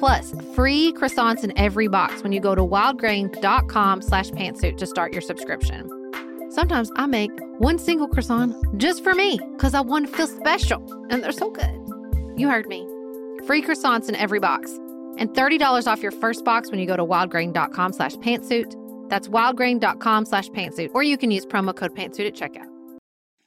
plus free croissants in every box when you go to wildgrain.com slash pantsuit to start your subscription. Sometimes I make one single croissant just for me because I want to feel special, and they're so good. You heard me. Free croissants in every box and $30 off your first box when you go to wildgrain.com slash pantsuit. That's wildgrain.com slash pantsuit, or you can use promo code pantsuit at checkout.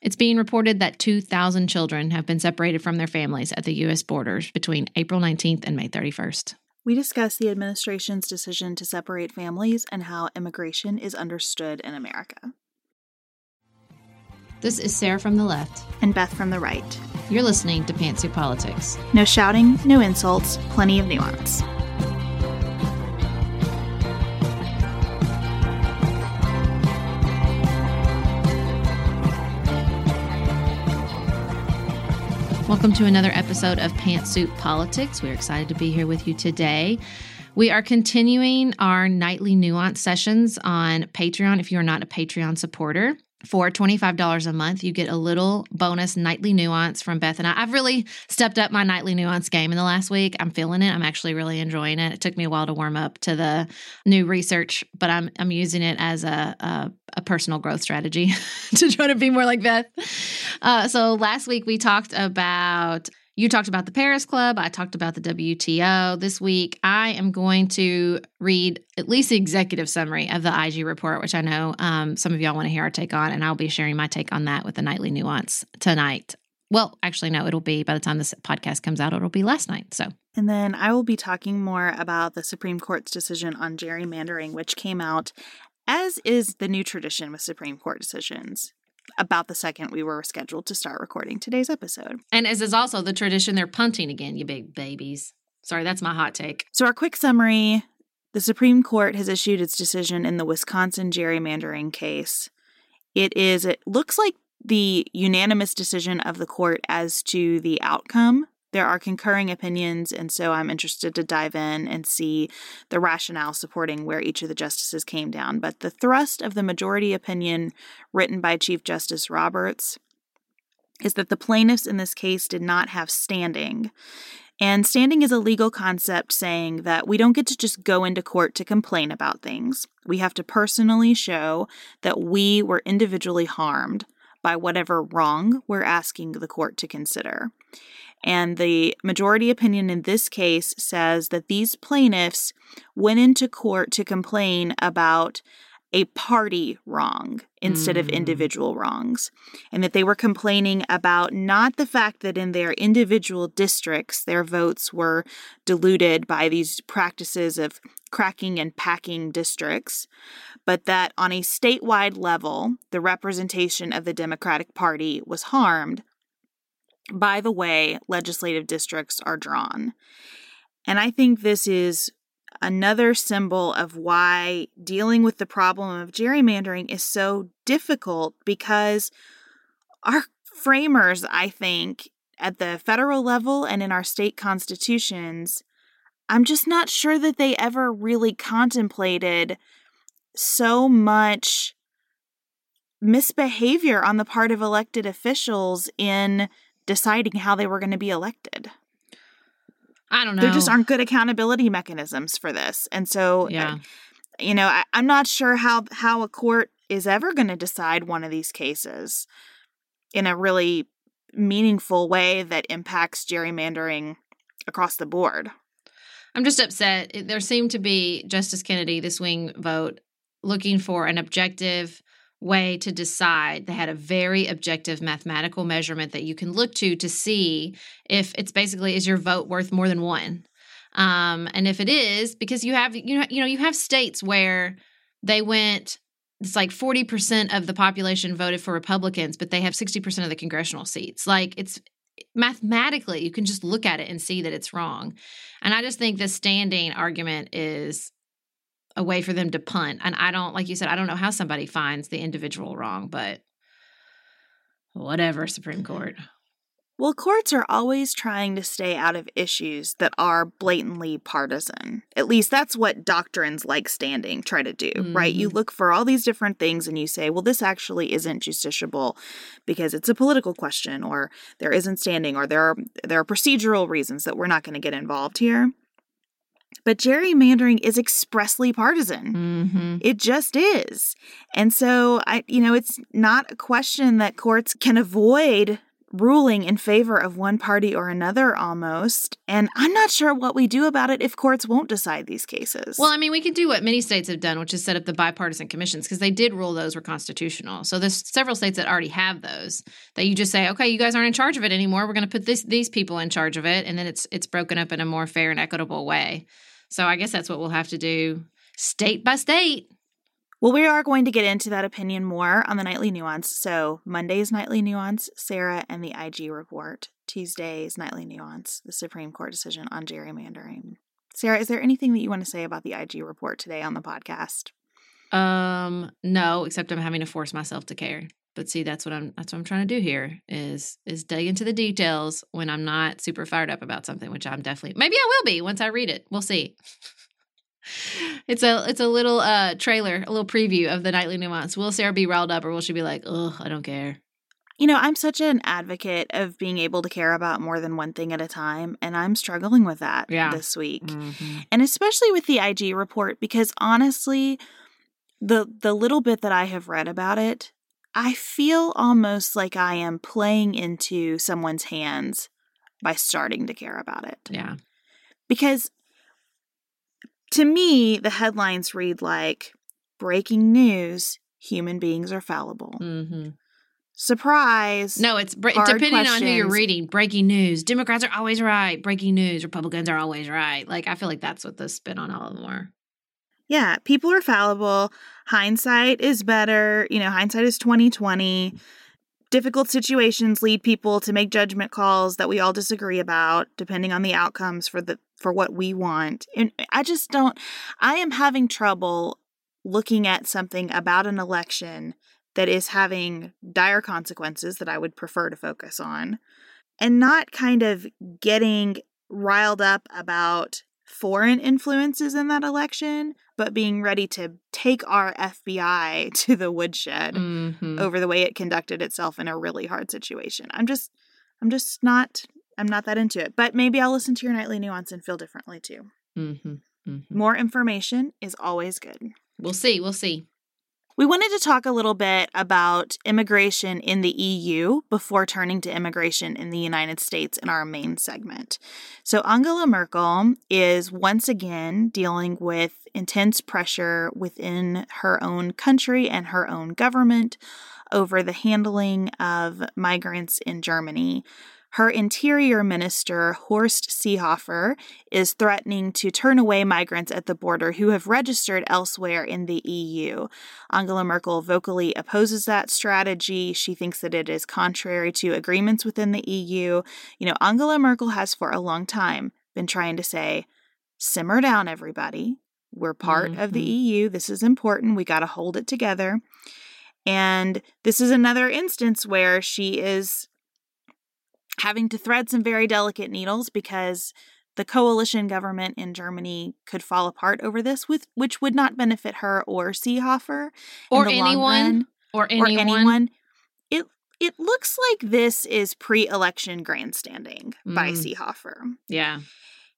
It's being reported that 2,000 children have been separated from their families at the U.S. borders between April 19th and May 31st. We discuss the administration's decision to separate families and how immigration is understood in America. This is Sarah from the left. And Beth from the right. You're listening to Pantsuit Politics. No shouting, no insults, plenty of nuance. Welcome to another episode of Pantsuit Politics. We're excited to be here with you today. We are continuing our nightly nuance sessions on Patreon. If you're not a Patreon supporter, for $25 a month, you get a little bonus nightly nuance from Beth and I. I've really stepped up my nightly nuance game in the last week. I'm feeling it. I'm actually really enjoying it. It took me a while to warm up to the new research, but I'm I'm using it as a a, a personal growth strategy to try to be more like Beth. Uh, so last week we talked about you talked about the Paris Club. I talked about the WTO. This week, I am going to read at least the executive summary of the IG report, which I know um, some of y'all want to hear our take on, and I'll be sharing my take on that with the nightly nuance tonight. Well, actually, no, it'll be by the time this podcast comes out, it'll be last night. So, and then I will be talking more about the Supreme Court's decision on gerrymandering, which came out as is the new tradition with Supreme Court decisions about the second we were scheduled to start recording today's episode. And as is also the tradition, they're punting again, you big babies. Sorry, that's my hot take. So, our quick summary the Supreme Court has issued its decision in the Wisconsin gerrymandering case. It is, it looks like the unanimous decision of the court as to the outcome there are concurring opinions, and so I'm interested to dive in and see the rationale supporting where each of the justices came down. But the thrust of the majority opinion written by Chief Justice Roberts is that the plaintiffs in this case did not have standing. And standing is a legal concept saying that we don't get to just go into court to complain about things. We have to personally show that we were individually harmed by whatever wrong we're asking the court to consider. And the majority opinion in this case says that these plaintiffs went into court to complain about a party wrong instead of Mm. individual wrongs. And that they were complaining about not the fact that in their individual districts their votes were diluted by these practices of cracking and packing districts, but that on a statewide level, the representation of the Democratic Party was harmed by the way legislative districts are drawn. And I think this is another symbol of why dealing with the problem of gerrymandering is so difficult because our framers, I think, at the federal level and in our state constitutions, I'm just not sure that they ever really contemplated so much misbehavior on the part of elected officials in deciding how they were going to be elected. I don't know. There just aren't good accountability mechanisms for this. And so, uh, Yeah. you know, I, I'm not sure how how a court is ever going to decide one of these cases in a really meaningful way that impacts gerrymandering across the board. I'm just upset. There seemed to be Justice Kennedy, the swing vote, looking for an objective way to decide. They had a very objective mathematical measurement that you can look to to see if it's basically is your vote worth more than one. Um, and if it is, because you have you know you know you have states where they went it's like 40% of the population voted for Republicans, but they have 60% of the congressional seats. Like it's mathematically, you can just look at it and see that it's wrong. And I just think the standing argument is a way for them to punt. And I don't, like you said, I don't know how somebody finds the individual wrong, but whatever, Supreme mm-hmm. Court. Well, courts are always trying to stay out of issues that are blatantly partisan. At least that's what doctrines like standing try to do, right? You mm-hmm. look for all these different things and you say, well, this actually isn't justiciable because it's a political question or there isn't standing or there are there are procedural reasons that we're not going to get involved here. But gerrymandering is expressly partisan. Mm-hmm. It just is. And so I you know, it's not a question that courts can avoid ruling in favor of one party or another almost. And I'm not sure what we do about it if courts won't decide these cases. Well, I mean, we could do what many states have done, which is set up the bipartisan commissions because they did rule those were constitutional. So there's several states that already have those that you just say, okay, you guys aren't in charge of it anymore. We're going to put this these people in charge of it, and then it's it's broken up in a more fair and equitable way. So I guess that's what we'll have to do state by state. Well, we are going to get into that opinion more on the Nightly Nuance. So, Monday's Nightly Nuance, Sarah and the IG report. Tuesday's Nightly Nuance, the Supreme Court decision on gerrymandering. Sarah, is there anything that you want to say about the IG report today on the podcast? Um, no, except I'm having to force myself to care. But see, that's what I'm that's what I'm trying to do here is is dig into the details when I'm not super fired up about something, which I'm definitely maybe I will be once I read it. We'll see. It's a it's a little uh trailer, a little preview of the nightly nuance. Will Sarah be riled up or will she be like, oh I don't care? You know, I'm such an advocate of being able to care about more than one thing at a time, and I'm struggling with that Yeah. this week. Mm-hmm. and especially with the IG report because honestly the the little bit that I have read about it I feel almost like I am playing into someone's hands by starting to care about it Yeah. because to me the headlines read like breaking news human beings are fallible Mm-hmm. surprise No, it's bre- depending on who you're reading. Breaking news. Democrats are always right. Breaking news. Republicans are always right. Like I feel like that's what the spin on all of them are. Yeah, people are fallible. Hindsight is better. You know, hindsight is 2020. Difficult situations lead people to make judgment calls that we all disagree about, depending on the outcomes for the for what we want. And I just don't I am having trouble looking at something about an election that is having dire consequences that I would prefer to focus on and not kind of getting riled up about foreign influences in that election, but being ready to take our FBI to the woodshed Mm-hmm. over the way it conducted itself in a really hard situation. I'm just I'm just not I'm not that into it. But maybe I'll listen to your nightly nuance and feel differently too. Mm-hmm. Mm-hmm. More information is always good. We'll see. We'll see. We wanted to talk a little bit about immigration in the EU before turning to immigration in the United States in our main segment. So, Angela Merkel is once again dealing with intense pressure within her own country and her own government over the handling of migrants in Germany. Her interior minister, Horst Seehofer, is threatening to turn away migrants at the border who have registered elsewhere in the EU. Angela Merkel vocally opposes that strategy. She thinks that it is contrary to agreements within the EU. You know, Angela Merkel has for a long time been trying to say, simmer down, everybody. We're part mm-hmm. of the mm-hmm. EU. This is important. We got to hold it together. And this is another instance where she is having to thread some very delicate needles because the coalition government in Germany could fall apart over this, with which would not benefit her or Seehofer or anyone or anyone. or anyone. It it looks like this is pre-election grandstanding mm. by Seehofer. Yeah.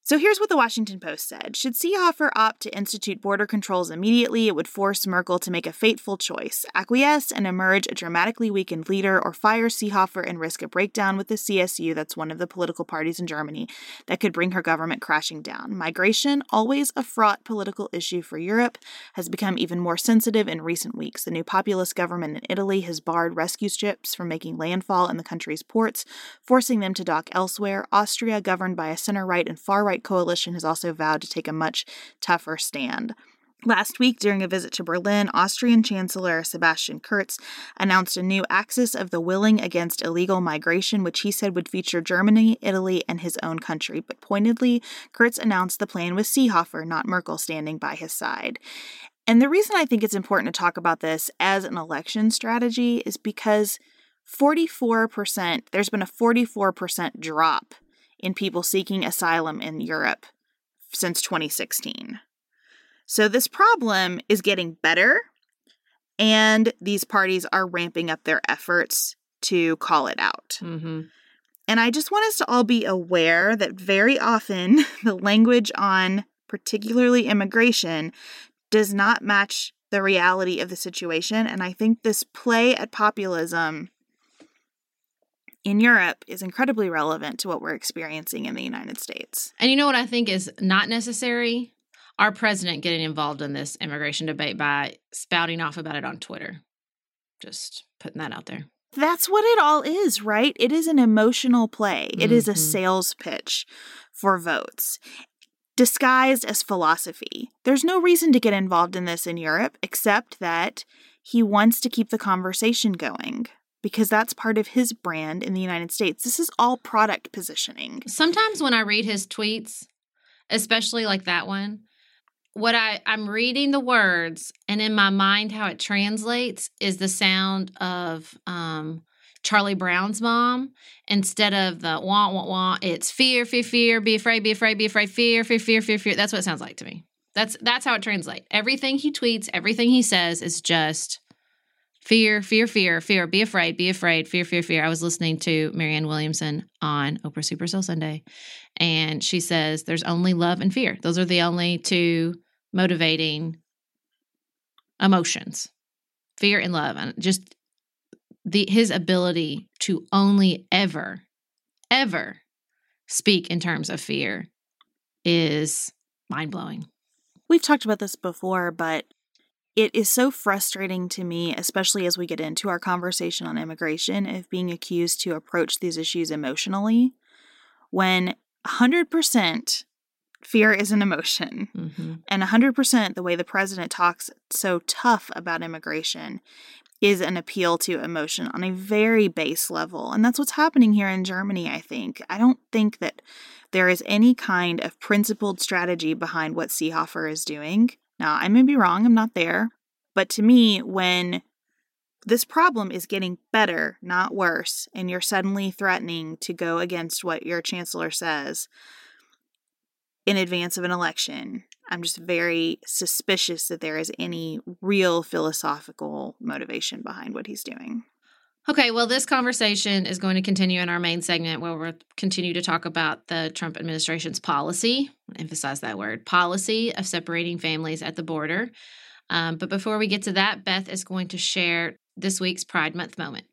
So here's what the Washington Post said Should Seehofer opt to institute border controls immediately, it would force Merkel to make a fateful choice acquiesce and emerge a dramatically weakened leader, or fire Seehofer and risk a breakdown with the CSU, that's one of the political parties in Germany, that could bring her government crashing down. Migration, always a fraught political issue for Europe, has become even more sensitive in recent weeks. The new populist government in Italy has barred rescue ships from making landfall in the country's ports, forcing them to dock elsewhere. Austria, governed by a center right and far right right coalition has also vowed to take a much tougher stand. Last week, during a visit to Berlin, Austrian Chancellor Sebastian Kurz announced a new axis of the willing against illegal migration, which he said would feature Germany, Italy, and his own country. But pointedly, Kurz announced the plan with Seehofer, not Merkel, standing by his side. And the reason I think it's important to talk about this as an election strategy is because 44%, there's been a 44% drop in people seeking asylum in Europe since 2016. So this problem is getting better, and these parties are ramping up their efforts to call it out. Mm-hmm. And I just want us to all be aware that very often the language on particularly immigration does not match the reality of the situation. And I think this play at populism in Europe is incredibly relevant to what we're experiencing in the United States. And you know what I think is not necessary? Our president getting involved in this immigration debate by spouting off about it on Twitter. Just putting that out there. That's what it all is, right? It is an emotional play. It mm-hmm. is a mm-hmm. sales pitch for votes disguised as philosophy. There's no reason to get involved in this in Europe except that he wants to keep the conversation going because that's part of his brand in the United States. This is all product positioning. Sometimes when I read his tweets, especially like that one, what I I'm reading the words and in my mind how it translates is the sound of um Charlie Brown's mom instead of the wah wah wah. It's fear, fear, fear, be afraid, be afraid, be afraid, fear, fear, fear, fear, fear. That's what it sounds like to me. That's that's how it translates. Everything he tweets, everything he says is just Fear, fear, fear, fear. Be afraid, be afraid. Fear, fear, fear. I was listening to Marianne Williamson on Oprah Super Soul Sunday, and she says there's only love and fear. Those are the only two motivating emotions fear and love. And just the his ability to only ever, ever speak in terms of fear is mind blowing. We've talked about this before, but it is so frustrating to me, especially as we get into our conversation on immigration, of being accused to approach these issues emotionally when 100% fear is an emotion. Mm-hmm. And 100% the way the president talks so tough about immigration is an appeal to emotion on a very base level. And that's what's happening here in Germany, I think. I don't think that there is any kind of principled strategy behind what Seehofer is doing. Now, I may be wrong, I'm not there, but to me, when this problem is getting better, not worse, and you're suddenly threatening to go against what your chancellor says in advance of an election, I'm just very suspicious that there is any real philosophical motivation behind what he's doing. Okay, well, this conversation is going to continue in our main segment where we'll continue to talk about the Trump administration's policy, emphasize that word, policy of separating families at the border. Um, but before we get to that, Beth is going to share this week's Pride Month moment.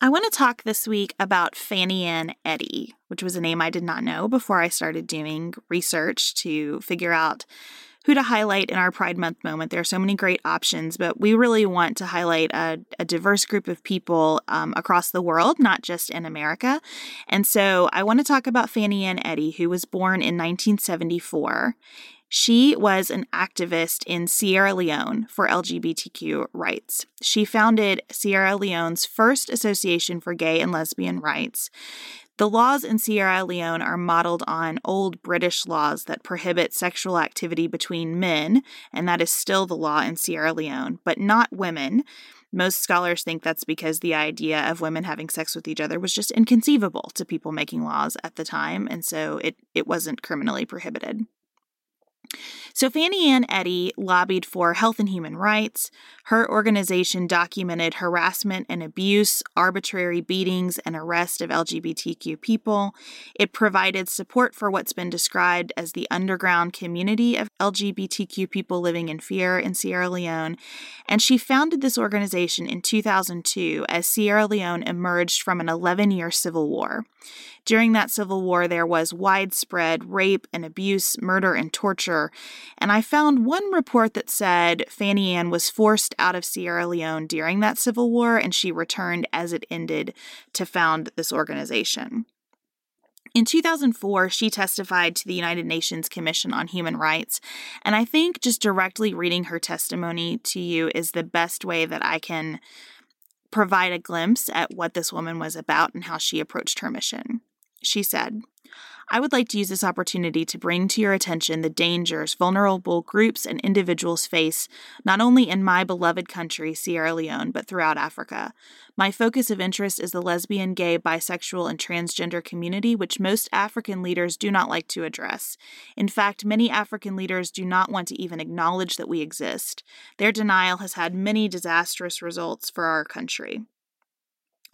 I want to talk this week about Fanny Ann Eddy, which was a name I did not know before I started doing research to figure out who to highlight in our Pride Month moment. There are so many great options, but we really want to highlight a, a diverse group of people um, across the world, not just in America. And so I want to talk about Fanny Ann Eddy, who was born in 1974. She was an activist in Sierra Leone for LGBTQ rights. She founded Sierra Leone's first association for gay and lesbian rights. The laws in Sierra Leone are modeled on old British laws that prohibit sexual activity between men, and that is still the law in Sierra Leone, but not women. Most scholars think that's because the idea of women having sex with each other was just inconceivable to people making laws at the time, and so it, it wasn't criminally prohibited. So, Fanny Ann Eddy lobbied for health and human rights. Her organization documented harassment and abuse, arbitrary beatings, and arrest of LGBTQ people. It provided support for what's been described as the underground community of LGBTQ people living in fear in Sierra Leone. And she founded this organization in 2002 as Sierra Leone emerged from an 11 year civil war. During that civil war, there was widespread rape and abuse, murder and torture. And I found one report that said Fanny Ann was forced out of Sierra Leone during that civil war and she returned as it ended to found this organization. In 2004, she testified to the United Nations Commission on Human Rights, and I think just directly reading her testimony to you is the best way that I can provide a glimpse at what this woman was about and how she approached her mission. She said, I would like to use this opportunity to bring to your attention the dangers vulnerable groups and individuals face, not only in my beloved country, Sierra Leone, but throughout Africa. My focus of interest is the lesbian, gay, bisexual, and transgender community, which most African leaders do not like to address. In fact, many African leaders do not want to even acknowledge that we exist. Their denial has had many disastrous results for our country.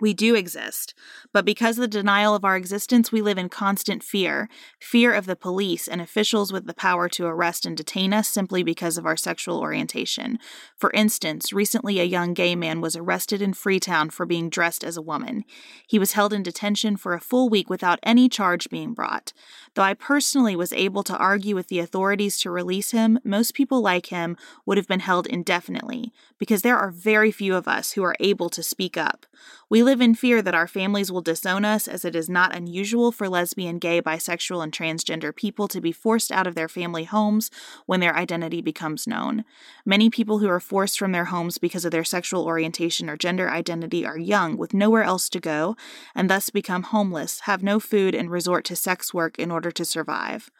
We do exist, but because of the denial of our existence, we live in constant fear fear of the police and officials with the power to arrest and detain us simply because of our sexual orientation. For instance, recently a young gay man was arrested in Freetown for being dressed as a woman. He was held in detention for a full week without any charge being brought. Though I personally was able to argue with the authorities to release him, most people like him would have been held indefinitely, because there are very few of us who are able to speak up. We live in fear that our families will disown us, as it is not unusual for lesbian, gay, bisexual, and transgender people to be forced out of their family homes when their identity becomes known. Many people who are forced from their homes because of their sexual orientation or gender identity are young, with nowhere else to go, and thus become homeless, have no food, and resort to sex work in order to survive.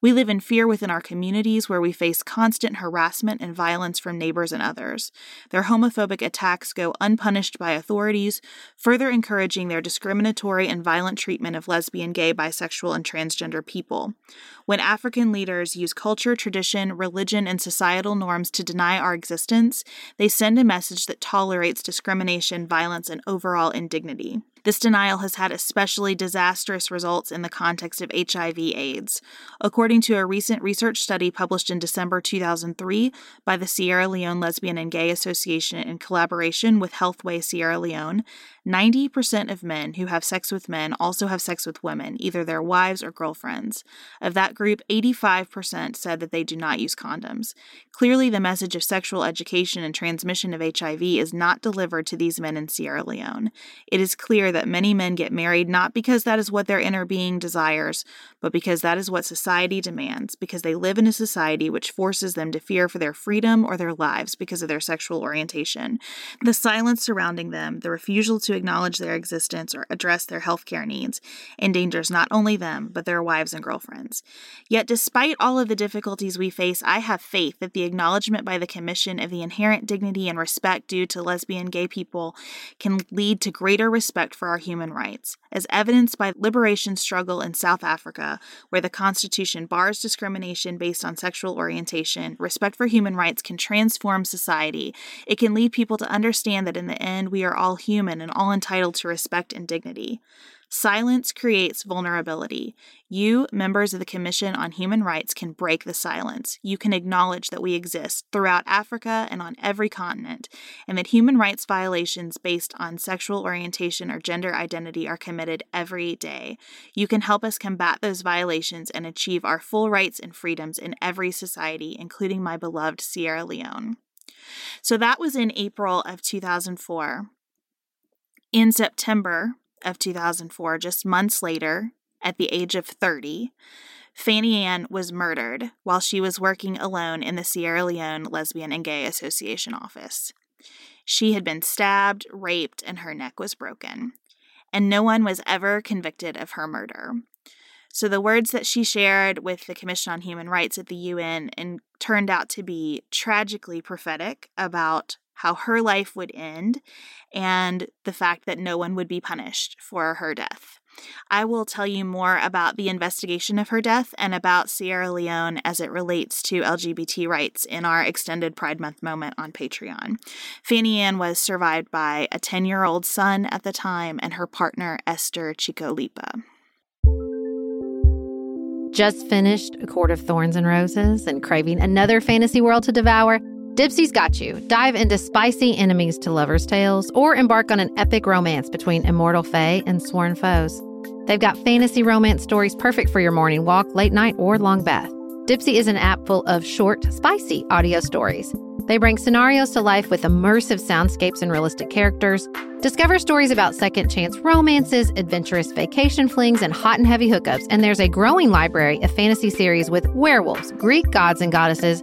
We live in fear within our communities where we face constant harassment and violence from neighbors and others. Their homophobic attacks go unpunished by authorities, further encouraging their discriminatory and violent treatment of lesbian, gay, bisexual, and transgender people. When African leaders use culture, tradition, religion, and societal norms to deny our existence, they send a message that tolerates discrimination, violence, and overall indignity. This denial has had especially disastrous results in the context of HIV/AIDS. According to a recent research study published in December 2003 by the Sierra Leone Lesbian and Gay Association in collaboration with Healthway Sierra Leone, 90% of men who have sex with men also have sex with women, either their wives or girlfriends. Of that group, 85% said that they do not use condoms. Clearly, the message of sexual education and transmission of HIV is not delivered to these men in Sierra Leone. It is clear that many men get married not because that is what their inner being desires, but because that is what society demands, because they live in a society which forces them to fear for their freedom or their lives because of their sexual orientation. The silence surrounding them, the refusal to acknowledge their existence or address their healthcare needs endangers not only them, but their wives and girlfriends. Yet, despite all of the difficulties we face, I have faith that the acknowledgement by the Commission of the inherent dignity and respect due to lesbian gay people can lead to greater respect for our human rights, as evidenced by liberation struggle in South Africa, where the Constitution bars discrimination based on sexual orientation. Respect for human rights can transform society. It can lead people to understand that in the end, we are all human and all entitled to respect and dignity. Silence creates vulnerability. You, members of the Commission on Human Rights, can break the silence. You can acknowledge that we exist throughout Africa and on every continent, and that human rights violations based on sexual orientation or gender identity are committed every day. You can help us combat those violations and achieve our full rights and freedoms in every society, including my beloved Sierra Leone. So that was in April of 2004. In September, of 2004, just months later, at the age of 30, Fanny Ann was murdered while she was working alone in the Sierra Leone Lesbian and Gay Association office. She had been stabbed, raped, and her neck was broken. And no one was ever convicted of her murder. So the words that she shared with the Commission on Human Rights at the UN and turned out to be tragically prophetic about how her life would end and the fact that no one would be punished for her death. I will tell you more about the investigation of her death and about Sierra Leone as it relates to LGBT rights in our extended Pride Month moment on Patreon. Fanny Ann was survived by a 10 year old son at the time and her partner, Esther Chikalipa. Just finished A Court of Thorns and Roses and craving another fantasy world to devour? Dipsea's got you. Dive into spicy enemies to lovers' tales or embark on an epic romance between immortal fae and sworn foes. They've got fantasy romance stories perfect for your morning walk, late night, or long bath. Dipsea is an app full of short, spicy audio stories. They bring scenarios to life with immersive soundscapes and realistic characters. Discover stories about second chance romances, adventurous vacation flings, and hot and heavy hookups. And there's a growing library of fantasy series with werewolves, Greek gods and goddesses,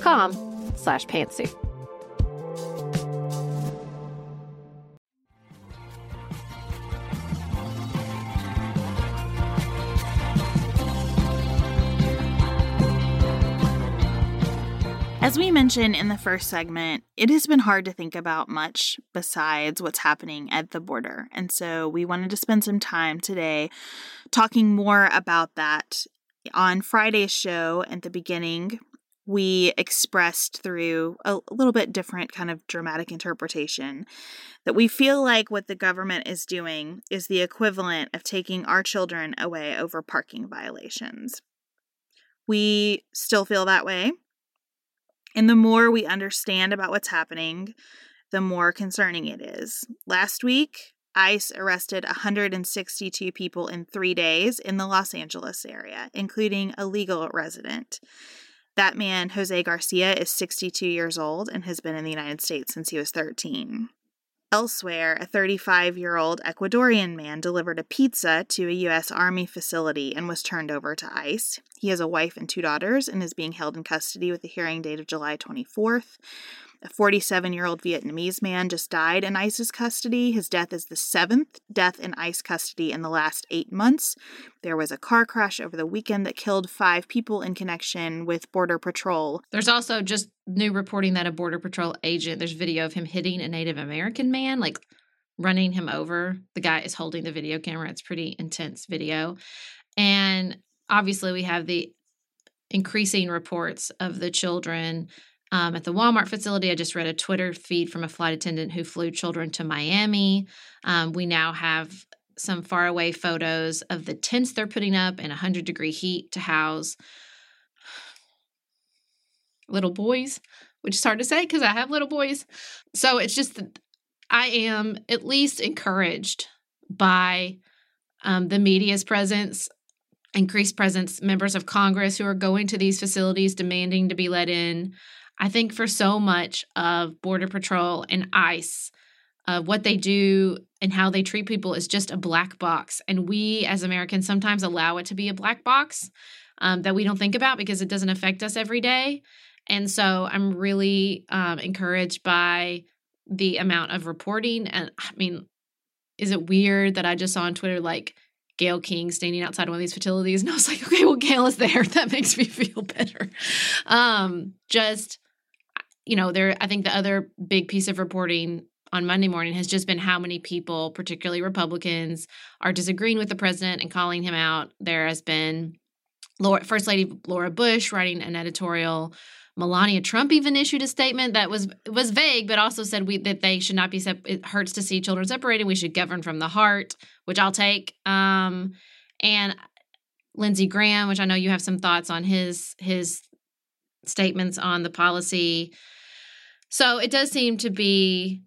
com slash pantsuit. As we mentioned in the first segment, it has been hard to think about much besides what's happening at the border. And so we wanted to spend some time today talking more about that. On Friday's show at the beginning, we expressed through a little bit different kind of dramatic interpretation that we feel like what the government is doing is the equivalent of taking our children away over parking violations. We still feel that way. And the more we understand about what's happening, the more concerning it is. Last week, ICE arrested 162 people in three days in the Los Angeles area, including a legal resident. That man, Jose Garcia, is 62 years old and has been in the United States since he was 13. Elsewhere, a 35 year old Ecuadorian man delivered a pizza to a U.S. Army facility and was turned over to ICE. He has a wife and two daughters and is being held in custody with a hearing date of July 24th. A 47 year old Vietnamese man just died in ICE's custody. His death is the seventh death in ICE custody in the last eight months. There was a car crash over the weekend that killed five people in connection with Border Patrol. There's also just new reporting that a Border Patrol agent, there's video of him hitting a Native American man, like running him over. The guy is holding the video camera. It's pretty intense video. And obviously, we have the increasing reports of the children um, at the Walmart facility. I just read a Twitter feed from a flight attendant who flew children to Miami. Um, we now have some faraway photos of the tents they're putting up in 100 degree heat to house little boys, which is hard to say because I have little boys. So it's just that I am at least encouraged by um, the media's presence increased presence members of congress who are going to these facilities demanding to be let in I think for so much of Border Patrol and ICE, uh, what they do and how they treat people is just a black box. And we as Americans sometimes allow it to be a black box um, that we don't think about because it doesn't affect us every day. And so I'm really um, encouraged by the amount of reporting. And I mean, is it weird that I just saw on Twitter like Gayle King standing outside one of these facilities? And I was like, okay, well, Gayle is there. That makes me feel better. Um, just you know, there I think the other big piece of reporting on Monday morning has just been how many people, particularly Republicans, are disagreeing with the president and calling him out. There has been Laura, First Lady Laura Bush writing an editorial. Melania Trump even issued a statement that was was vague, but also said we that they should not be. Sep- it hurts to see children separated. We should govern from the heart, which I'll take. Um, and Lindsey Graham, which I know you have some thoughts on his his statements on the policy so it does seem to be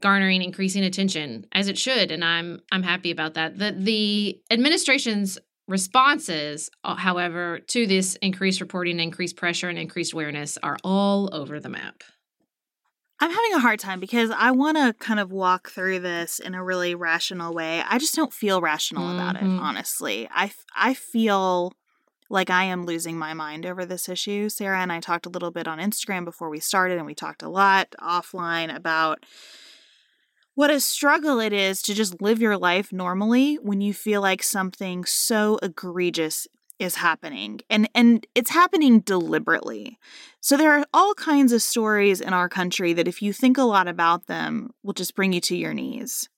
garnering increasing attention as it should and I'm I'm happy about that. The the administration's responses uh, however to this increased reporting, increased pressure and increased awareness are all over the map. I'm having a hard time because I want to kind of walk through this in a really rational way. I just don't feel rational mm-hmm. about it, mm-hmm. honestly. I I feel like I am losing my mind over this issue. Sarah and I talked a little bit on Instagram before we started, and we talked a lot offline about what a struggle it is to just live your life normally when you feel like something so egregious is happening and and it's happening deliberately. So there are all kinds of stories in our country that if you think a lot about them will just bring you to your knees.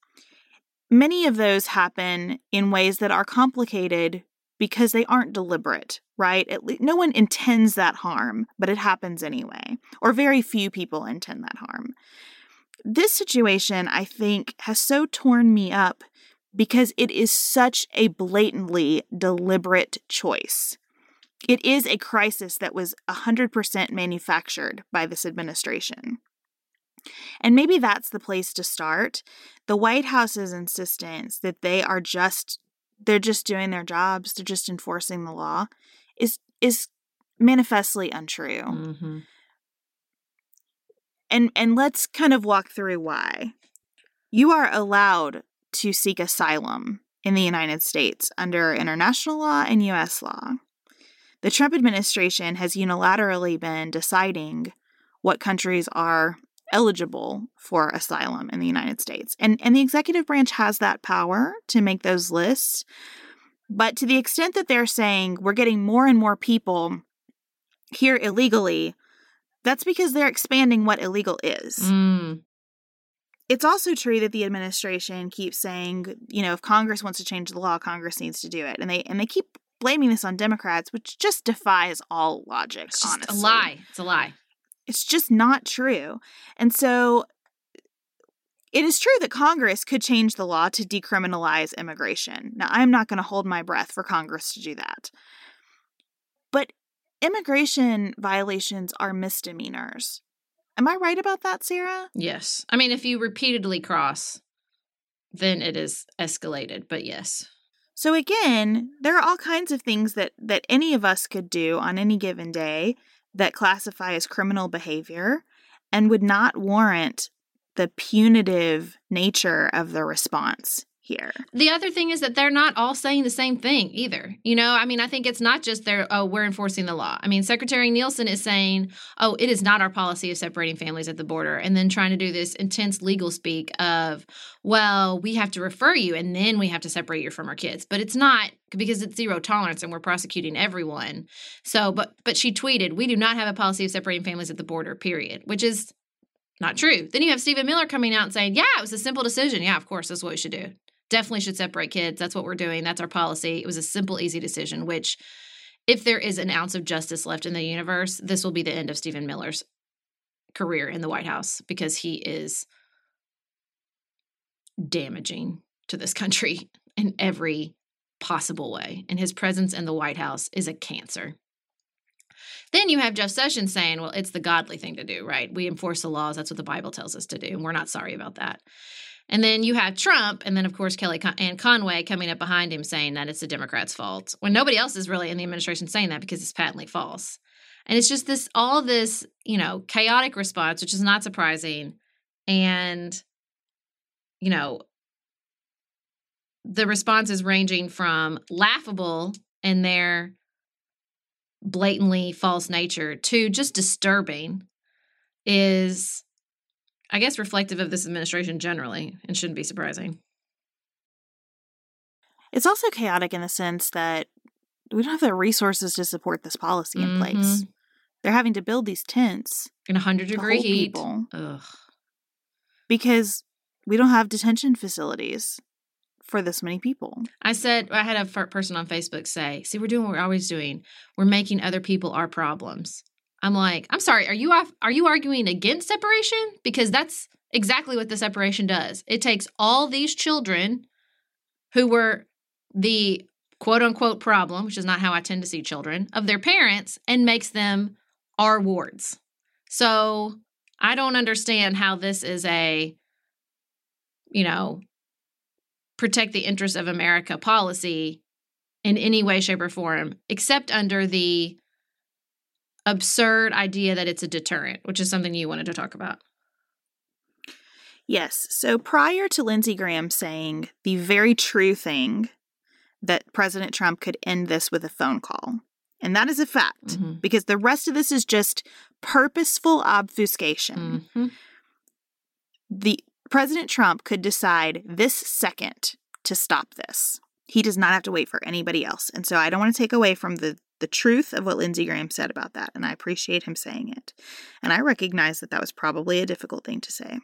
Many of those happen in ways that are complicated because they aren't deliberate, right? Le- no one intends that harm, but it happens anyway, or very few people intend that harm. This situation, I think, has so torn me up because it is such a blatantly deliberate choice. It is a crisis that was 100% manufactured by this administration. And maybe that's the place to start. The White House's insistence that they are just they're just doing their jobs, they're just enforcing the law, is is manifestly untrue. Mm-hmm. And and let's kind of walk through why. You are allowed to seek asylum in the United States under international law and US law. The Trump administration has unilaterally been deciding what countries are eligible for asylum in the United States. And, and the executive branch has that power to make those lists. But to the extent that they're saying we're getting more and more people here illegally, That's because they're expanding what illegal is. Mm. It's also true that the administration keeps saying, you know, if Congress wants to change the law, Congress needs to do it. And they and they keep blaming this on Democrats, which just defies all logic, It's honestly. a lie. It's a lie. It's just not true. And so it is true that Congress could change the law to decriminalize immigration. Now, I'm not going to hold my breath for Congress to do that. But immigration violations are misdemeanors. Am I right about that, Sarah? Yes. I mean, if you repeatedly cross, then it is escalated. But yes. So again, there are all kinds of things that that any of us could do on any given day that classify as criminal behavior and would not warrant the punitive nature of the response here. The other thing is that they're not all saying the same thing either. You know, I mean, I think it's not just they're, oh, we're enforcing the law. I mean, Secretary Nielsen is saying, oh, it is not our policy of separating families at the border, and then trying to do this intense legal speak of, well, we have to refer you and then we have to separate you from our kids. But it's not because it's zero tolerance and we're prosecuting everyone. So, but but she tweeted, we do not have a policy of separating families at the border, period, which is not true. Then you have Stephen Miller coming out and saying, yeah, it was a simple decision. Yeah, of course, that's what we should do definitely should separate kids. That's what we're doing. That's our policy. It was a simple, easy decision, which, if there is an ounce of justice left in the universe, this will be the end of Stephen Miller's career in the White House because he is damaging to this country in every possible way. And his presence in the White House is a cancer. Then you have Jeff Sessions saying, well, it's the godly thing to do, right? We enforce the laws. That's what the Bible tells us to do. And we're not sorry about that. And then you have Trump, and then of course Kelly Con- and Conway coming up behind him saying that it's the Democrats' fault when nobody else is really in the administration saying that because it's patently false. And it's just this all this you know chaotic response, which is not surprising, and you know the response is ranging from laughable in their blatantly false nature to just disturbing is I guess reflective of this administration generally and shouldn't be surprising. It's also chaotic in the sense that we don't have the resources to support this policy in place. Mhm. They're having to build these tents In 100 to degree heat. people Ugh. because we don't have detention facilities for this many people. I said, I had a person on Facebook say, see, we're doing what we're always doing. We're making other people our problems. I'm like, I'm sorry, are you off, are you arguing against separation? Because that's exactly what the separation does. It takes all these children who were the quote unquote problem, which is not how I tend to see children, of their parents and makes them our wards. So I don't understand how this is a, you know, protect the interests of America policy in any way, shape, or form, except under the absurd idea that it's a deterrent, which is something you wanted to talk about. Yes. So prior to Lindsey Graham saying the very true thing that President Trump could end this with a phone call, and that is a fact Mhm. because the rest of this is just purposeful obfuscation. Mhm. The President Trump could decide this second to stop this. He does not have to wait for anybody else. And so I don't want to take away from the the truth of what Lindsey Graham said about that, and I appreciate him saying it. And I recognize that that was probably a difficult thing to say.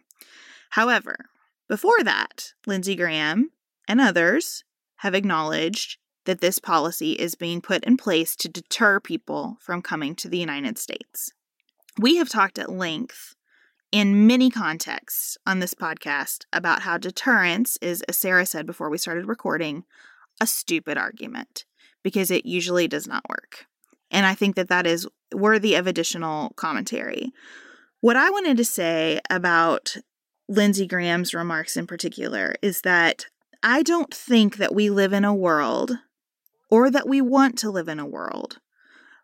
However, before that, Lindsey Graham and others have acknowledged that this policy is being put in place to deter people from coming to the United States. We have talked at length in many contexts on this podcast about how deterrence is, as Sarah said before we started recording, a stupid argument because it usually does not work. And I think that that is worthy of additional commentary. What I wanted to say about Lindsey Graham's remarks in particular is that I don't think that we live in a world or that we want to live in a world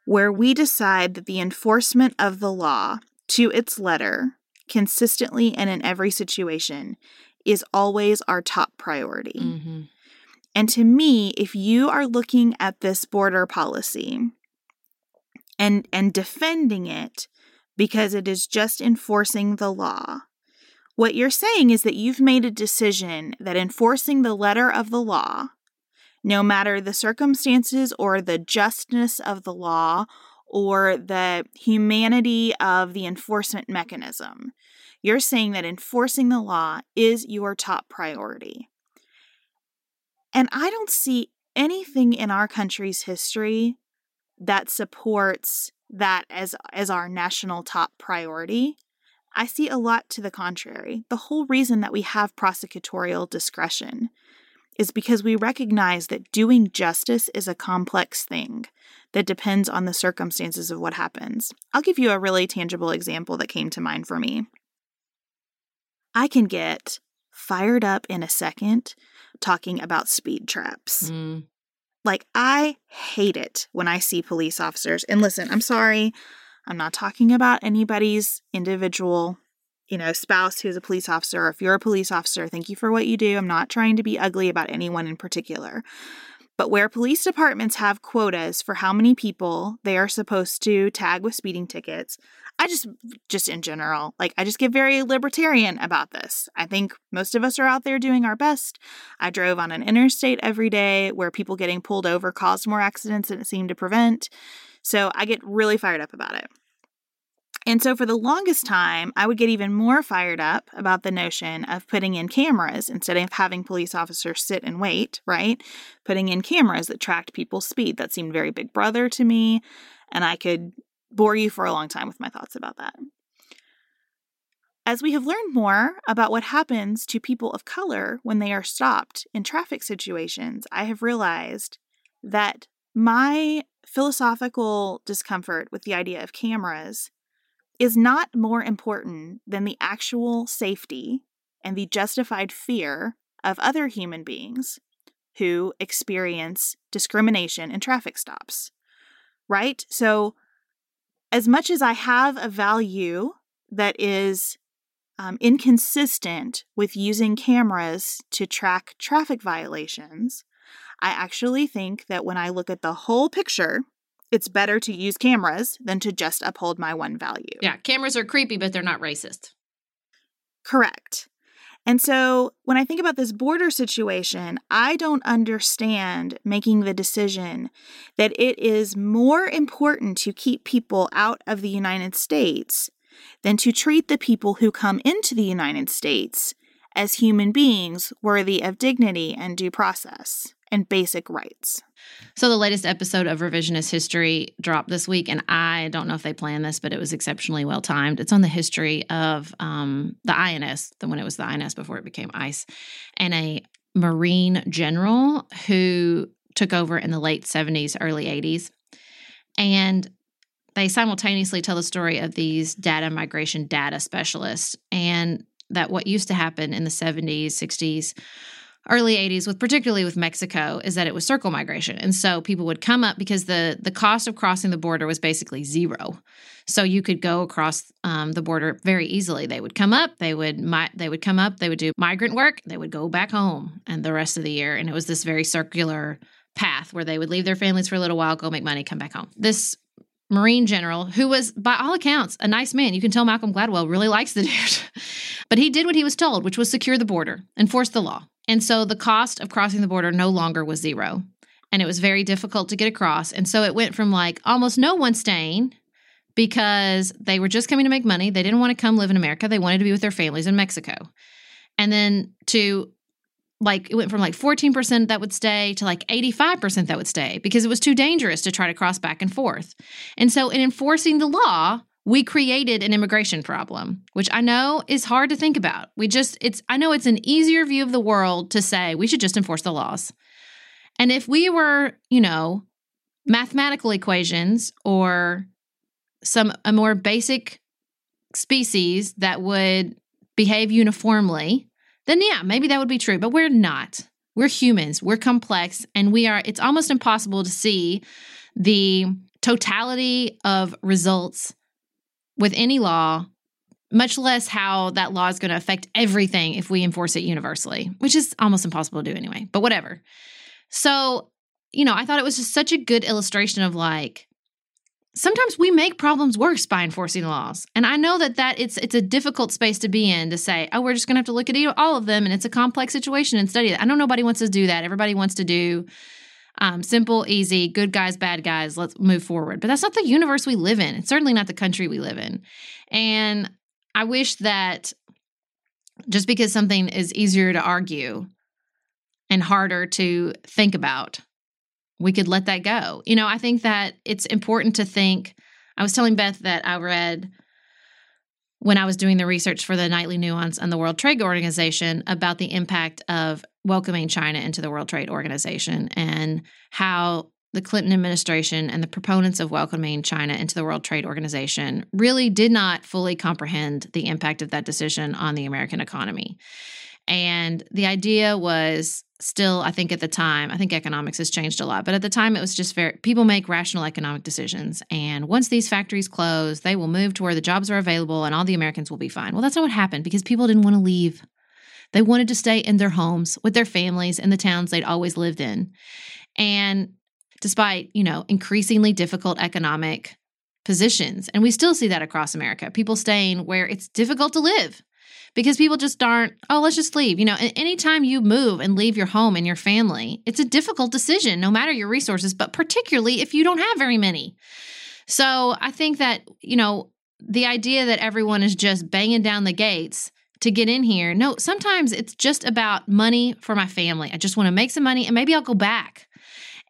where we decide that the enforcement of the law to its letter, consistently and in every situation, is always our top priority. Mhm. And to me, if you are looking at this border policy and and defending it because it is just enforcing the law, what you're saying is that you've made a decision that enforcing the letter of the law, no matter the circumstances or the justness of the law or the humanity of the enforcement mechanism. You're saying that enforcing the law is your top priority. And I don't see anything in our country's history that supports that as as our national top priority. I see a lot to the contrary. The whole reason that we have prosecutorial discretion is because we recognize that doing justice is a complex thing that depends on the circumstances of what happens. I'll give you a really tangible example that came to mind for me. I can get fired up in a second talking about speed traps. Mm. Like, I hate it when I see police officers. And listen, I'm sorry, I'm not talking about anybody's individual, you know, spouse who's a police officer. If you're a police officer, thank you for what you do. I'm not trying to be ugly about anyone in particular. But where police departments have quotas for how many people they are supposed to tag with speeding tickets, I just, just in general, like I just get very libertarian about this. I think most of us are out there doing our best. I drove on an interstate every day where people getting pulled over caused more accidents than it seemed to prevent. So I get really fired up about it. And so, for the longest time, I would get even more fired up about the notion of putting in cameras instead of having police officers sit and wait, right? Putting in cameras that tracked people's speed. That seemed very big brother to me. And I could bore you for a long time with my thoughts about that. As we have learned more about what happens to people of color when they are stopped in traffic situations, I have realized that my philosophical discomfort with the idea of cameras is not more important than the actual safety and the justified fear of other human beings who experience discrimination in traffic stops. Right? So, as much as I have a value that is um, inconsistent with using cameras to track traffic violations, I actually think that when I look at the whole picture, it's better to use cameras than to just uphold my one value. Yeah, cameras are creepy, but they're not racist. Correct. And so when I think about this border situation, I don't understand making the decision that it is more important to keep people out of the United States than to treat the people who come into the United States as human beings worthy of dignity and due process and basic rights. So, the latest episode of Revisionist History dropped this week, and I don't know if they planned this, but it was exceptionally well timed. It's on the history of um, the INS, the when it was the INS before it became ICE, and a Marine general who took over in the late 70s, early 80s. And they simultaneously tell the story of these data migration data specialists and that what used to happen in the 70s, 60s early 80s with particularly with Mexico is that it was circle migration. And so people would come up because the the cost of crossing the border was basically zero. So you could go across um, the border very easily. They would come up, they would mi- they would come up, they would do migrant work, they would go back home and the rest of the year and it was this very circular path where they would leave their families for a little while, go make money, come back home. This Marine general, who was, by all accounts, a nice man. You can tell Malcolm Gladwell really likes the dude. but he did what he was told, which was secure the border, enforce the law. And so the cost of crossing the border no longer was zero. And it was very difficult to get across. And so it went from like almost no one staying because they were just coming to make money. They didn't want to come live in America. They wanted to be with their families in Mexico. And then to like it went from like 14% that would stay to like 85% that would stay because it was too dangerous to try to cross back and forth. And so in enforcing the law, we created an immigration problem, which I know is hard to think about. We just, it's, I know it's an easier view of the world to say we should just enforce the laws. And if we were, you know, mathematical equations or some, a more basic species that would behave uniformly, then yeah, maybe that would be true. But we're not. We're humans, we're complex, and we are, it's almost impossible to see the totality of results with any law, much less how that law is going to affect everything if we enforce it universally, which is almost impossible to do anyway, but whatever. So, you know, I thought it was just such a good illustration of like, sometimes we make problems worse by enforcing laws and i know that that it's it's a difficult space to be in to say oh we're just going to have to look at all of them and it's a complex situation and study it i know nobody wants to do that everybody wants to do Um, simple, easy, good guys, bad guys, let's move forward. But that's not the universe we live in. It's certainly not the country we live in. And I wish that just because something is easier to argue and harder to think about, we could let that go. You know, I think that it's important to think. I was telling Beth that I read when I was doing the research for the Nightly Nuance and the World Trade Organization about the impact of welcoming China into the World Trade Organization and how the Clinton administration and the proponents of welcoming China into the World Trade Organization really did not fully comprehend the impact of that decision on the American economy. And the idea was still, I think at the time, I think economics has changed a lot, but at the time it was just very, people make rational economic decisions. And once these factories close, they will move to where the jobs are available and all the Americans will be fine. Well, that's not what happened because people didn't want to leave. They wanted to stay in their homes with their families in the towns they'd always lived in. And despite, you know, increasingly difficult economic positions, and we still see that across America, people staying where it's difficult to live because people just aren't, oh, let's just leave. You know, anytime you move and leave your home and your family, it's a difficult decision, no matter your resources, but particularly if you don't have very many. So I think that, you know, the idea that everyone is just banging down the gates to get in here. No, sometimes it's just about money for my family. I just want to make some money and maybe I'll go back.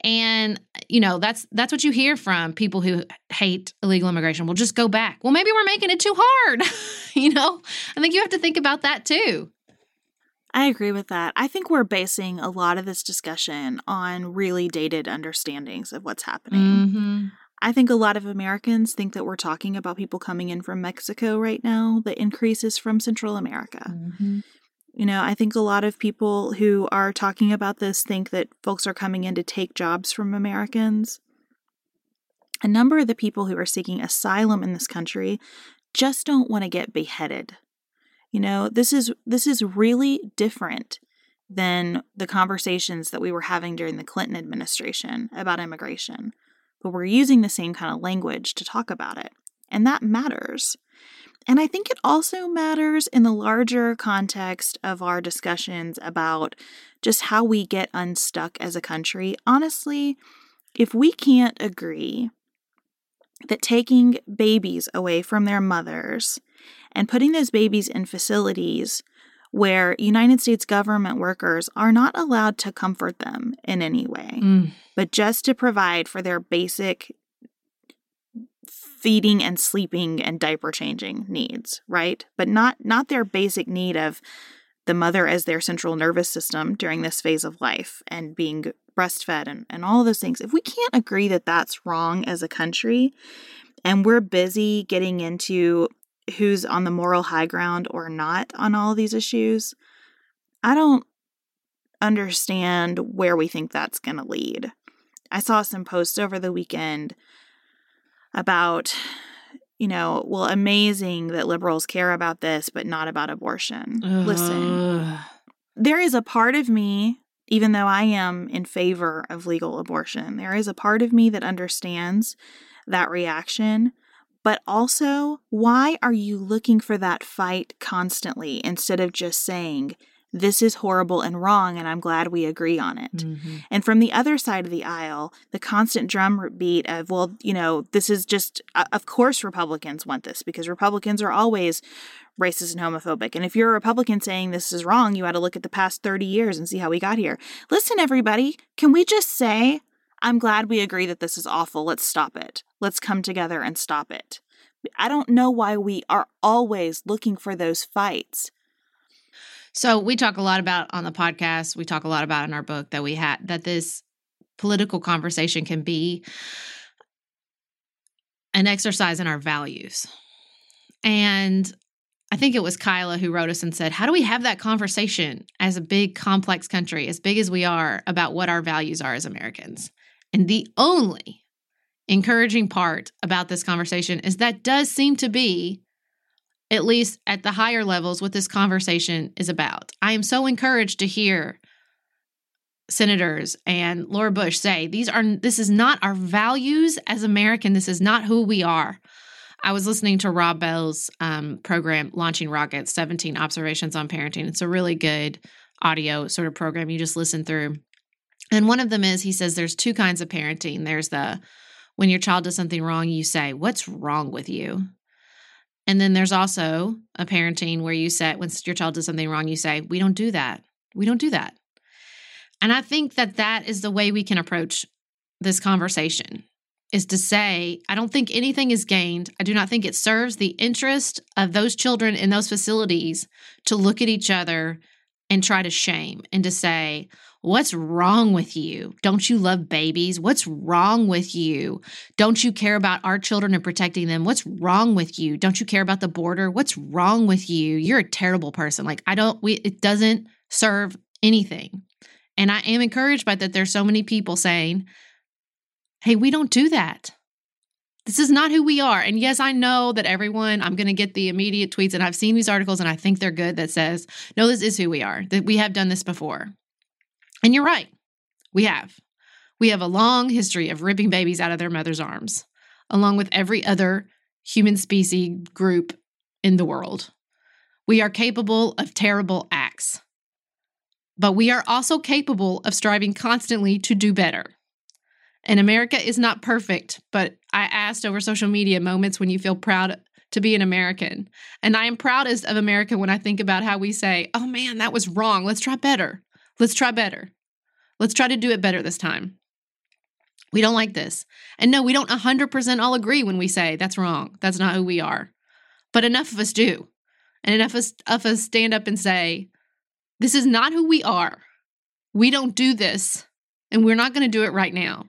And you know, that's that's what you hear from people who hate illegal immigration. We'll just go back. Well, maybe we're making it too hard. you know? I think you have to think about that too. I agree with that. I think we're basing a lot of this discussion on really dated understandings of what's happening. Mm-hmm. I think a lot of Americans think that we're talking about people coming in from Mexico right now. The increase is from Central America. Mm-hmm. You know, I think a lot of people who are talking about this think that folks are coming in to take jobs from Americans. A number of the people who are seeking asylum in this country just don't want to get beheaded. You know, this is this is really different than the conversations that we were having during the Clinton administration about immigration. But we're using the same kind of language to talk about it. And that matters. And I think it also matters in the larger context of our discussions about just how we get unstuck as a country. Honestly, if we can't agree that taking babies away from their mothers and putting those babies in facilities where United States government workers are not allowed to comfort them in any way, mm. but just to provide for their basic feeding and sleeping and diaper changing needs, right? But not not their basic need of the mother as their central nervous system during this phase of life and being breastfed and, and all those things. If we can't agree that that's wrong as a country and we're busy getting into who's on the moral high ground or not on all these issues, I don't understand where we think that's going to lead. I saw some posts over the weekend about, you know, well, amazing that liberals care about this, but not about abortion. Uh. Listen, there is a part of me, even though I am in favor of legal abortion, there is a part of me that understands that reaction. But also, why are you looking for that fight constantly instead of just saying, this is horrible and wrong, and I'm glad we agree on it. Mm-hmm. And from the other side of the aisle, the constant drum beat of, well, you know, this is just, uh, of course, Republicans want this because Republicans are always racist and homophobic. And if you're a Republican saying this is wrong, you ought to look at the past 30 years and see how we got here. Listen, everybody, can we just say, I'm glad we agree that this is awful. Let's stop it. Let's come together and stop it. I don't know why we are always looking for those fights so we talk a lot about on the podcast, we talk a lot about in our book that we had that this political conversation can be an exercise in our values. And I think it was Kyla who wrote us and said, How do we have that conversation as a big, complex country, as big as we are, about what our values are as Americans? And the only encouraging part about this conversation is that does seem to be at least at the higher levels, what this conversation is about. I am so encouraged to hear senators and Laura Bush say these are this is not our values as American. This is not who we are. I was listening to Rob Bell's um, program, Launching Rockets 17 Observations on Parenting. It's a really good audio sort of program you just listen through. And one of them is he says there's two kinds of parenting. There's the when your child does something wrong, you say, What's wrong with you? And then there's also a parenting where you say, when your child does something wrong, you say, We don't do that. We don't do that. And I think that that is the way we can approach this conversation is to say, I don't think anything is gained. I do not think it serves the interest of those children in those facilities to look at each other and try to shame and to say, What's wrong with you? Don't you love babies? What's wrong with you? Don't you care about our children and protecting them? What's wrong with you? Don't you care about the border? What's wrong with you? You're a terrible person. Like, I don't, we, it doesn't serve anything. And I am encouraged by that there's so many people saying, hey, we don't do that. This is not who we are. And yes, I know that everyone, I'm going to get the immediate tweets, and I've seen these articles and I think they're good that says, no, this is who we are, that we have done this before. And you're right. We have. We have a long history of ripping babies out of their mother's arms, along with every other human species group in the world. We are capable of terrible acts, but we are also capable of striving constantly to do better. And America is not perfect, but I asked over social media moments when you feel proud to be an American. And I am proudest of America when I think about how we say, oh man, that was wrong. Let's try better. Let's try better. Let's try to do it better this time. We don't like this. And no, we don't 100% all agree when we say that's wrong. That's not who we are. But enough of us do. And enough of us stand up and say, this is not who we are. We don't do this. And we're not going to do it right now.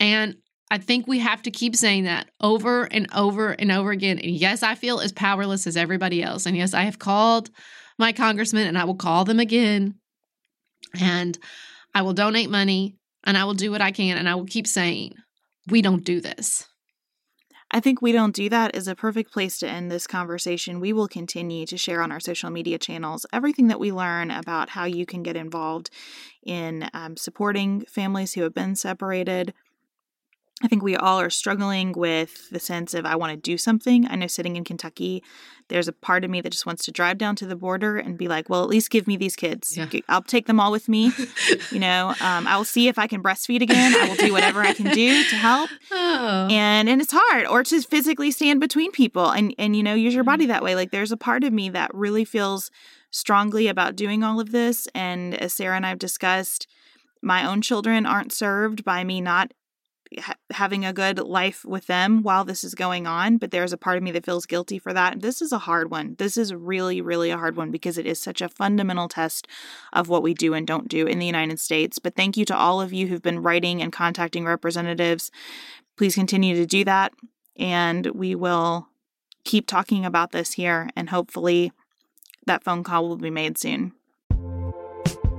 And I think we have to keep saying that over and over and over again. And yes, I feel as powerless as everybody else. And yes, I have called my congressman and I will call them again. And I will donate money and I will do what I can and I will keep saying, we don't do this. I think we don't do that is a perfect place to end this conversation. We will continue to share on our social media channels everything that we learn about how you can get involved in um, supporting families who have been separated, I think we all are struggling with the sense of I want to do something. I know sitting in Kentucky, there's a part of me that just wants to drive down to the border and be like, well, at least give me these kids. Yeah. I'll take them all with me. you know, um, I will see if I can breastfeed again. I will do whatever I can do to help. Oh. And and it's hard, or to physically stand between people and and you know use your body mm-hmm. that way. Like there's a part of me that really feels strongly about doing all of this. And as Sarah and I've discussed, my own children aren't served by me not ha- having a good life with them while this is going on, but there's a part of me that feels guilty for that. This is a hard one. This is really, really a hard one because it is such a fundamental test of what we do and don't do in the United States. But thank you to all of you who've been writing and contacting representatives. Please continue to do that, and we will keep talking about this here, and hopefully that phone call will be made soon.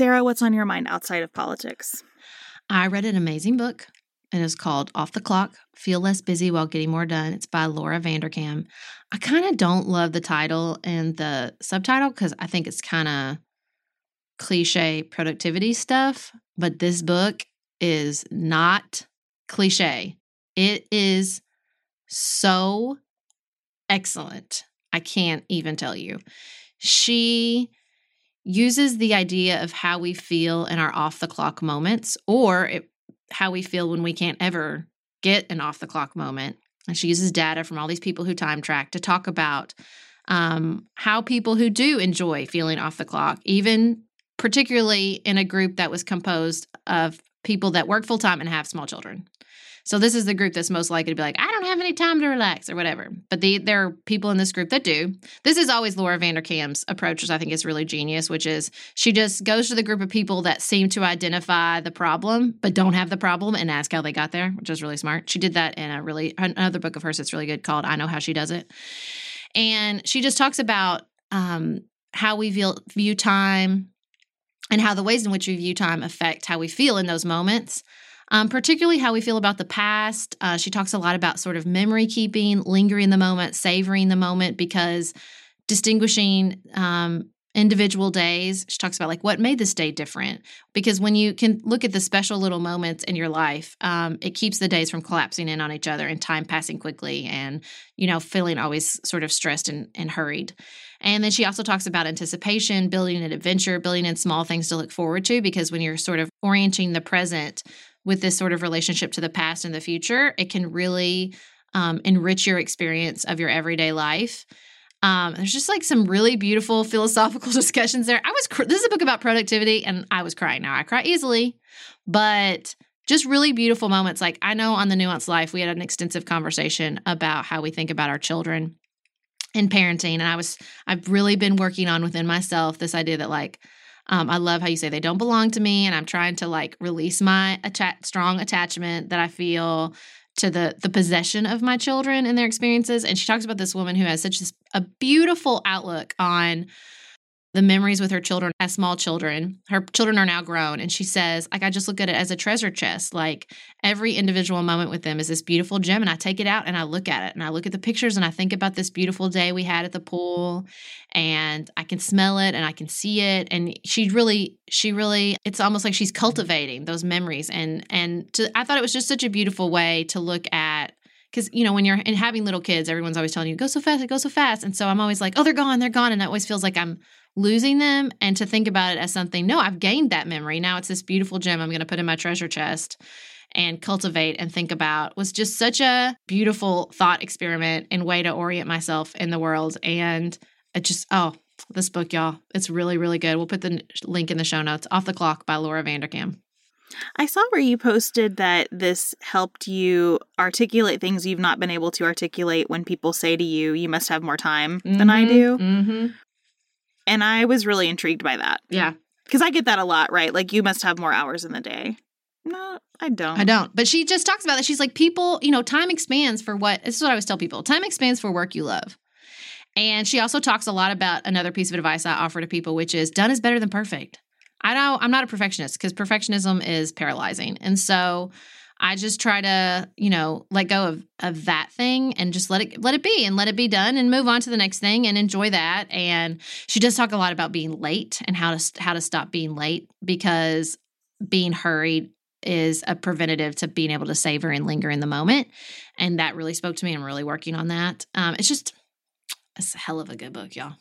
Sarah, what's on your mind outside of politics? I read an amazing book. And It is called Off the Clock Feel Less Busy While Getting More Done. It's by Laura Vanderkam. I kind of don't love the title and the subtitle because I think it's kind of cliche productivity stuff, but this book is not cliche. It is so excellent. I can't even tell you. She uses the idea of how we feel in our off the clock moments or it, how we feel when we can't ever get an off the clock moment. And she uses data from all these people who time track to talk about um, how people who do enjoy feeling off the clock, even particularly in a group that was composed of people that work full time and have small children. So this is the group that's most likely to be like, I don't have any time to relax or whatever. But the, there are people in this group that do. This is always Laura Vanderkam's approach, which I think is really genius, which is she just goes to the group of people that seem to identify the problem but don't have the problem and ask how they got there, which is really smart. She did that in a really another book of hers that's really good called I Know How She Does It. And she just talks about um, how we view, view time and how the ways in which we view time affect how we feel in those moments um, particularly how we feel about the past. Uh, she talks a lot about sort of memory keeping, lingering the moment, savoring the moment, because distinguishing um, individual days. She talks about like what made this day different. Because when you can look at the special little moments in your life, um, it keeps the days from collapsing in on each other and time passing quickly and, you know, feeling always sort of stressed and, and hurried. And then she also talks about anticipation, building an adventure, building in small things to look forward to, because when you're sort of orienting the present with this sort of relationship to the past and the future, it can really um, enrich your experience of your everyday life. Um, there's just like some really beautiful philosophical discussions there. I was cr- this is a book about productivity, and I was crying. Now I cry easily, but just really beautiful moments. Like I know on the Nuanced Life, we had an extensive conversation about how we think about our children and parenting, and I was I've really been working on within myself this idea that like um, I love how you say they don't belong to me, and I'm trying to like release my atta- strong attachment that I feel to the the possession of my children and their experiences. And she talks about this woman who has such this, a beautiful outlook on the memories with her children as small children. Her children are now grown. And she says, like, I just look at it as a treasure chest. Like every individual moment with them is this beautiful gem. And I take it out and I look at it and I look at the pictures and I think about this beautiful day we had at the pool and I can smell it and I can see it. And she really, she really, it's almost like she's cultivating those memories. And, and to, I thought it was just such a beautiful way to look at because you know when you're and having little kids everyone's always telling you go so fast go so fast and so i'm always like oh they're gone they're gone and it always feels like i'm losing them and to think about it as something no i've gained that memory now it's this beautiful gem i'm going to put in my treasure chest and cultivate and think about was just such a beautiful thought experiment and way to orient myself in the world. And it just, oh, this book, y'all, it's really, really good. We'll put the link in the show notes. Off the Clock by Laura Vanderkam. I saw where you posted that this helped you articulate things you've not been able to articulate when people say to you, you must have more time mm-hmm, than I do. Mm-hmm. And I was really intrigued by that. Yeah. Because I get that a lot, right? Like, you must have more hours in the day. No, I don't. I don't. But she just talks about that. She's like, people, you know, time expands for what, this is what I always tell people time expands for work you love. And she also talks a lot about another piece of advice I offer to people, which is done is better than perfect. I know I'm not a perfectionist because perfectionism is paralyzing. And so I just try to, you know, let go of of that thing and just let it let it be and let it be done and move on to the next thing and enjoy that. And she does talk a lot about being late and how to how to stop being late because being hurried is a preventative to being able to savor and linger in the moment. And that really spoke to me. I'm really working on that. Um, it's just it's a hell of a good book, y'all.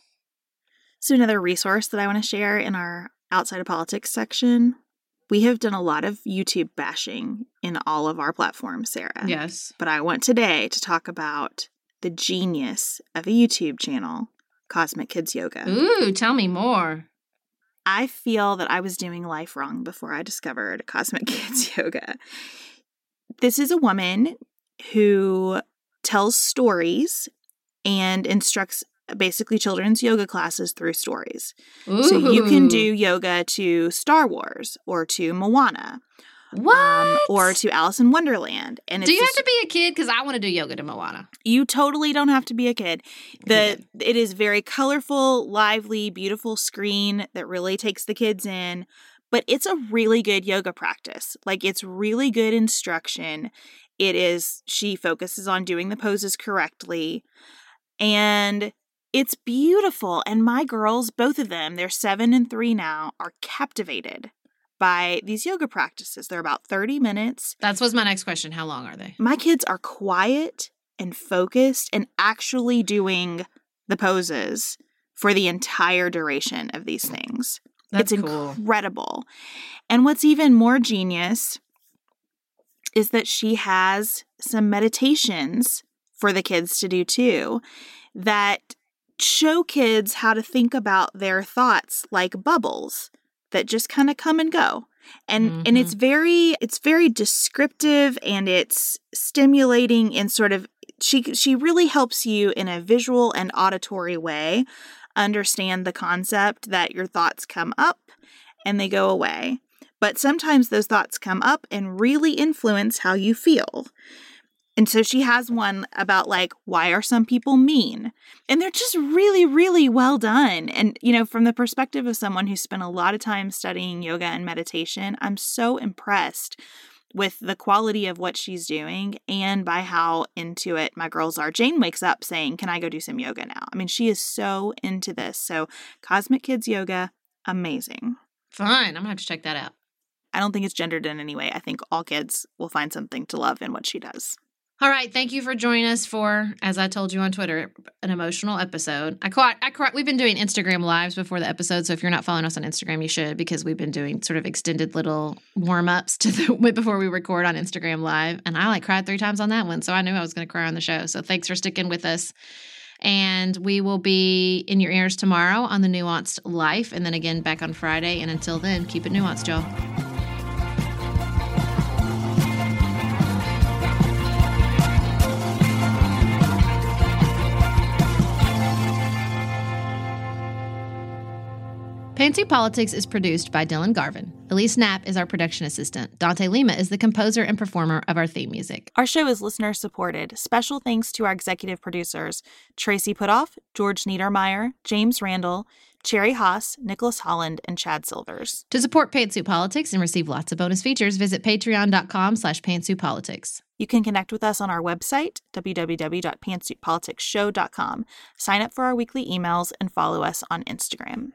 So another resource that I want to share in our outside of politics section, we have done a lot of YouTube bashing in all of our platforms, Sarah. Yes. But I want today to talk about the genius of a YouTube channel, Cosmic Kids Yoga. Ooh, tell me more. I feel that I was doing life wrong before I discovered Cosmic Kids Yoga. This is a woman who tells stories and instructs basically children's yoga classes through stories. Ooh. So you can do yoga to Star Wars or to Moana. What? Um, or to Alice in Wonderland. And do you have to be a kid? Because I want to do yoga to Moana. You totally don't have to be a kid. The it is very colorful, lively, beautiful screen that really takes the kids in. But it's a really good yoga practice. Like it's really good instruction. It is she focuses on doing the poses correctly. And it's beautiful. And my girls, both of them, they're seven and three now, are captivated by these yoga practices. They're about 30 minutes. That's was my next question. How long are they? My kids are quiet and focused and actually doing the poses for the entire duration of these things. That's it's cool. incredible. And what's even more genius is that she has some meditations for the kids to do too that show kids how to think about their thoughts like bubbles that just kind of come and go and mm-hmm. and it's mm-hmm. very it's very descriptive and it's stimulating and sort of she she really helps you in a visual and auditory way understand the concept that your thoughts come up and they go away but sometimes those thoughts come up and really influence how you feel and so she has one about like, why are some people mean? And they're just really, really well done. And, you know, from the perspective of someone who spent a lot of time studying yoga and meditation, I'm so impressed with the quality of what she's doing and by how into it my girls are. Jane wakes up saying, Can I go do some yoga now? I mean, she is so into this. So, Cosmic Kids Yoga, amazing. Fine. I'm going to have to check that out. I don't think it's gendered in any way. I think all kids will find something to love in what she does. All right, thank you for joining us for, as I told you on Twitter, an emotional episode. I caught, I caught, we've been doing Instagram lives before the episode, so if you're not following us on Instagram, you should because we've been doing sort of extended little warm ups to the before we record on Instagram live, and I like cried three times on that one, so I knew I was going to cry on the show. So thanks for sticking with us, and we will be in your ears tomorrow on the Nuanced Life, and then again back on Friday. And until then, keep it nuanced, y'all. Pantsuit Politics is produced by Dylan Garvin. Elise Knapp is our production assistant. Dante Lima is the composer and performer of our theme music. Our show is listener supported. Special thanks to our executive producers Tracy Putoff, George Niedermeyer, James Randall, Cherry Haas, Nicholas Holland, and Chad Silvers. To support Pantsuit Politics and receive lots of bonus features, visit patreon.com slash pantsuitpolitics. You can connect with us on our website, www.pantsuitpoliticsshow.com. Sign up for our weekly emails and follow us on Instagram.